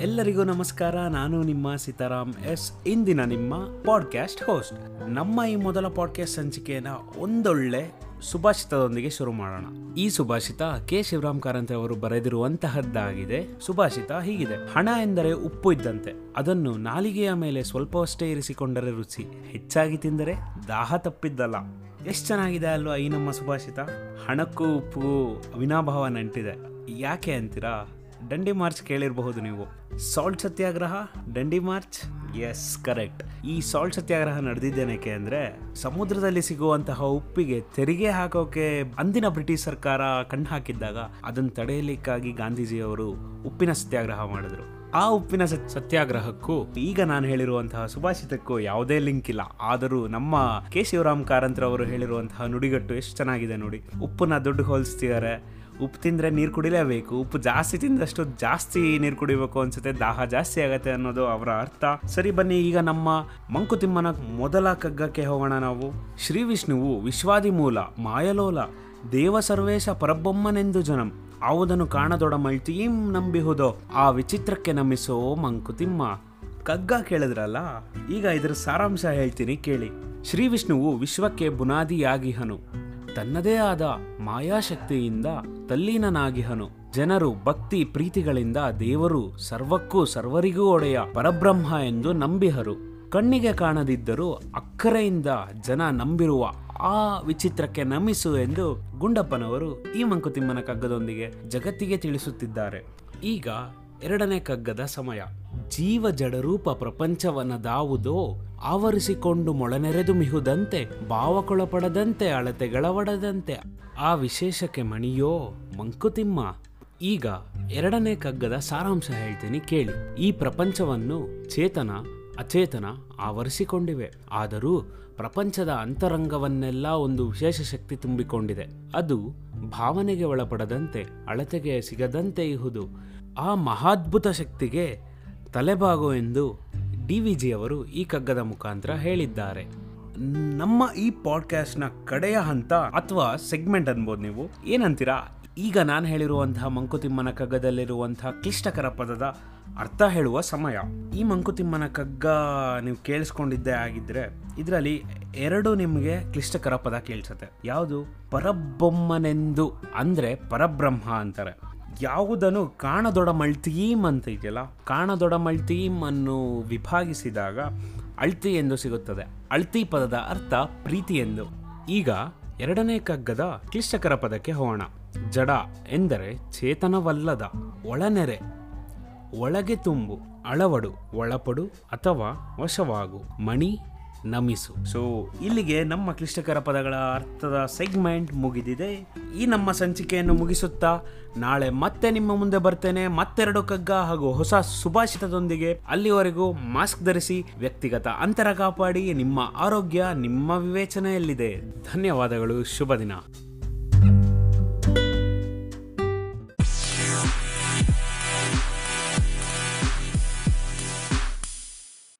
ಎಲ್ಲರಿಗೂ ನಮಸ್ಕಾರ. ನಾನು ನಿಮ್ಮ ಸೀತಾರಾಮ್ ಎಸ್, ಇಂದಿನ ನಿಮ್ಮ ಪಾಡ್ಕ್ಯಾಸ್ಟ್ ಹೋಸ್ಟ್ ನಮ್ಮ ಈ ಮೊದಲ ಪಾಡ್ಕ್ಯಾಸ್ಟ್ ಸಂಚಿಕೆಯನ್ನ ಒಂದೊಳ್ಳೆ ಸುಭಾಷಿತದೊಂದಿಗೆ ಶುರು ಮಾಡೋಣ. ಈ ಸುಭಾಷಿತ ಕೆ. ಶಿವರಾಮ್ ಕಾರಂತೆ ಅವರು ಬರೆದಿರುವಂತಹದ್ದಾಗಿದೆ. ಸುಭಾಷಿತ ಹೀಗಿದೆ. ಹಣ ಎಂದರೆ ಉಪ್ಪು ಇದ್ದಂತೆ. ಅದನ್ನು ನಾಲಿಗೆಯ ಮೇಲೆ ಸ್ವಲ್ಪವಷ್ಟೇ ಇರಿಸಿಕೊಂಡರೆ ರುಚಿ. ಹೆಚ್ಚಾಗಿ ತಿಂದರೆ ದಾಹ ತಪ್ಪಿದ್ದಲ್ಲ. ಎಷ್ಟು ಚೆನ್ನಾಗಿದೆ ಅಲ್ವಾ ಈ ನಮ್ಮ ಸುಭಾಷಿತ? ಹಣಕ್ಕೂ ಉಪ್ಪು ಅವಿನಾಭಾವ ನಂಟಿದೆ ಯಾಕೆ ಅಂತೀರಾ? ದಂಡಿ ಮಾರ್ಚ್ ಕೇಳಿರಬಹುದು ನೀವು. Salt Satyagraha Dandi March yes correct ಈ ಸಾಲ್ಟ್ ಸತ್ಯಾಗ್ರಹ ನಡೆದಿದ್ದೇನಕ್ಕೆ ಅಂದ್ರೆ, ಸಮುದ್ರದಲ್ಲಿ ಸಿಗುವಂತಹ ಉಪ್ಪಿಗೆ ತೆರಿಗೆ ಹಾಕೋಕೆ ಅಂದಿನ ಬ್ರಿಟಿಷ್ ಸರ್ಕಾರ ಕಣ್ಣು ಹಾಕಿದ್ದಾಗ ಅದನ್ನು ತಡೆಯಲಿಕ್ಕಾಗಿ ಗಾಂಧೀಜಿಯವರು ಉಪ್ಪಿನ ಸತ್ಯಾಗ್ರಹ ಮಾಡಿದ್ರು. ಆ ಉಪ್ಪಿನ ಸತ್- ಸತ್ಯಾಗ್ರಹಕ್ಕೂ ಈಗ ನಾನು ಹೇಳಿರುವಂತಹ ಸುಭಾಷಿತಕ್ಕೂ ಯಾವುದೇ ಲಿಂಕ್ ಇಲ್ಲ. ಆದರೂ ನಮ್ಮ ಕೆ. ಶಿವರಾಮ್ ಕಾರಂತ್ರವರು ಹೇಳಿರುವಂತಹ ನುಡಿಗಟ್ಟು ಎಷ್ಟು ಚೆನ್ನಾಗಿದೆ ನೋಡಿ. ಉಪ್ಪನ್ನ ದುಡ್ಡು ಹೋಲಿಸ್ತಿದ್ದಾರೆ. ಉಪ್ಪು ತಿಂದರೆ ನೀರು ಕುಡಿಲೇಬೇಕು. ಉಪ್ಪು ಜಾಸ್ತಿ ತಿಂದಷ್ಟು ಜಾಸ್ತಿ ನೀರು ಕುಡಿಬೇಕು ಅನ್ಸುತ್ತೆ. ದಾಹ ಜಾಸ್ತಿ ಆಗತ್ತೆ ಅನ್ನೋದು ಅವರ ಅರ್ಥ. ಸರಿ ಬನ್ನಿ, ಈಗ ನಮ್ಮ ಮಂಕುತಿಮ್ಮನ ಮೊದಲ ಕಗ್ಗಕ್ಕೆ ಹೋಗೋಣ ನಾವು. ಶ್ರೀ ವಿಷ್ಣುವು ವಿಶ್ವಾದಿ ಮೂಲ ಮಾಯಲೋಲ, ದೇವ ಸರ್ವೇಶ ಪರಬೊಮ್ಮನೆಂದು ಜನಂ. ಆವುದನ್ನು ಕಾಣದೊಡ ಮಲ್ತೀಂ ನಂಬಿಹುದು, ಆ ವಿಚಿತ್ರಕ್ಕೆ ನಂಬಿಸೋ ಮಂಕುತಿಮ್ಮ. ಕಗ್ಗ ಕೇಳಿದ್ರಲ್ಲ, ಈಗ ಇದರ ಸಾರಾಂಶ ಹೇಳ್ತೀನಿ ಕೇಳಿ. ಶ್ರೀ ವಿಷ್ಣುವು ವಿಶ್ವಕ್ಕೆ ಬುನಾದಿಯಾಗಿಹನು. ತನ್ನದೇ ಆದ ಮಾಯಾಶಕ್ತಿಯಿಂದ ತಲ್ಲೀನನಾಗಿಹನು. ಜನರು ಭಕ್ತಿ ಪ್ರೀತಿಗಳಿಂದ ದೇವರು ಸರ್ವಕ್ಕೂ ಸರ್ವರಿಗೂ ಒಡೆಯ ಪರಬ್ರಹ್ಮ ಎಂದು ನಂಬಿಹರು. ಕಣ್ಣಿಗೆ ಕಾಣದಿದ್ದರೂ ಅಕ್ಕರೆಯಿಂದ ಜನ ನಂಬಿರುವ ಆ ವಿಚಿತ್ರಕ್ಕೆ ನಮಿಸು ಎಂದು ಗುಂಡಪ್ಪನವರು ಈ ಮಂಕುತಿಮ್ಮನ ಕಗ್ಗದೊಂದಿಗೆ ಜಗತ್ತಿಗೆ ತಿಳಿಸುತ್ತಿದ್ದಾರೆ. ಈಗ ಎರಡನೇ ಕಗ್ಗದ ಸಮಯ. ಜೀವ ಜಡರೂಪ ಪ್ರಪಂಚವನದಾವುದೋ, ಆವರಿಸಿಕೊಂಡು ಮೊಳನೆರೆದು ಮಿಹುದಂತೆ, ಭಾವಕೊಳಪಡದಂತೆ, ಅಳತೆಗಳವಡದಂತೆ. ಆ ವಿಶೇಷಕ್ಕೆ ಮಣಿಯೋ ಮಂಕುತಿಮ್ಮ. ಈಗ ಎರಡನೇ ಕಗ್ಗದ ಸಾರಾಂಶ ಹೇಳ್ತೀನಿ ಕೇಳಿ. ಈ ಪ್ರಪಂಚವನ್ನು ಚೇತನ ಅಚೇತನ ಆವರಿಸಿಕೊಂಡಿವೆ. ಆದರೂ ಪ್ರಪಂಚದ ಅಂತರಂಗವನ್ನೆಲ್ಲ ಒಂದು ವಿಶೇಷ ಶಕ್ತಿ ತುಂಬಿಕೊಂಡಿದೆ. ಅದು ಭಾವನೆಗೆ ಒಳಪಡದಂತೆ, ಅಳತೆಗೆ ಸಿಗದಂತೆ ಇಹುದು ಆ ಮಹಾದ್ಭುತ ಶಕ್ತಿಗೆ ತಲೆಬಾಗು ಎಂದು ಡಿ ವಿ ಜಿ ಅವರು ಈ ಕಗ್ಗದ ಮುಖಾಂತರ ಹೇಳಿದ್ದಾರೆ. ನಮ್ಮ ಈ ಪಾಡ್ಕಾಸ್ಟ್ನ ಕಡೆಯ ಹಂತ ಅಥವಾ ಸೆಗ್ಮೆಂಟ್ ಅನ್ಬೋದು ನೀವು. ಏನಂತೀರಾ? ಈಗ ನಾನು ಹೇಳಿರುವಂತಹ ಮಂಕುತಿಮ್ಮನ ಕಗ್ಗದಲ್ಲಿರುವಂತಹ ಕ್ಲಿಷ್ಟಕರ ಪದದ ಅರ್ಥ ಹೇಳುವ ಸಮಯ. ಈ ಮಂಕುತಿಮ್ಮನ ಕಗ್ಗ ನೀವು ಕೇಳಿಸ್ಕೊಂಡಿದ್ದೇ ಆಗಿದ್ರೆ ಇದರಲ್ಲಿ ಎರಡು ನಿಮಗೆ ಕ್ಲಿಷ್ಟಕರ ಪದ ಕೇಳಿಸುತ್ತೆ. ಯಾವುದು? ಪರಬೊಮ್ಮನೆಂದು. ಅಂದ್ರೆ ಪರಬ್ರಹ್ಮ ಅಂತಾರೆ. ಯಾವುದನ್ನು ಕಾಣದೊಡ ಮಳ್ತೀಮ್ ಅಂತ ಇದೆಯಲ್ಲ ಕಾಣದೊಡ ಮಳ್ತೀಮ್ ಅನ್ನು ವಿಭಾಗಿಸಿದಾಗ ಅಳ್ತಿ ಎಂದು ಸಿಗುತ್ತದೆ. ಅಳ್ತಿ ಪದದ ಅರ್ಥ ಪ್ರೀತಿ ಎಂದು. ಈಗ ಎರಡನೇ ಕಗ್ಗದ ಕ್ಲಿಷ್ಟಕರ ಪದಕ್ಕೆ ಹೋಗೋಣ. ಜಡ ಎಂದರೆ ಚೇತನವಲ್ಲದ, ಒಳನೆರೆ. ಒಳಗೆ ತುಂಬು, ಅಳವಡು, ಒಳಪಡು ಅಥವಾ ವಶವಾಗು. ಮಣಿ, ನಮಿಸು. ಸೊ ಇಲ್ಲಿಗೆ ನಮ್ಮ ಕ್ಲಿಷ್ಟಕರ ಪದಗಳ ಅರ್ಥದ ಸೆಗ್ಮೆಂಟ್ ಮುಗಿದಿದೆ. ಈ ನಮ್ಮ ಸಂಚಿಕೆಯನ್ನು ಮುಗಿಸುತ್ತಾ ನಾಳೆ ಮತ್ತೆ ನಿಮ್ಮ ಮುಂದೆ ಬರ್ತೇನೆ. ಮತ್ತೆರಡು ಕಗ್ಗ ಹಾಗೂ ಹೊಸ ಸುಭಾಷಿತದೊಂದಿಗೆ ಅಲ್ಲಿವರೆಗೂ ಮಾಸ್ಕ್ ಧರಿಸಿ ವ್ಯಕ್ತಿಗತ ಅಂತರ ಕಾಪಾಡಿ ನಿಮ್ಮ ಆರೋಗ್ಯ ನಿಮ್ಮ ವಿವೇಚನೆಯಲ್ಲಿದೆ. ಧನ್ಯವಾದಗಳು. ಶುಭ ದಿನ.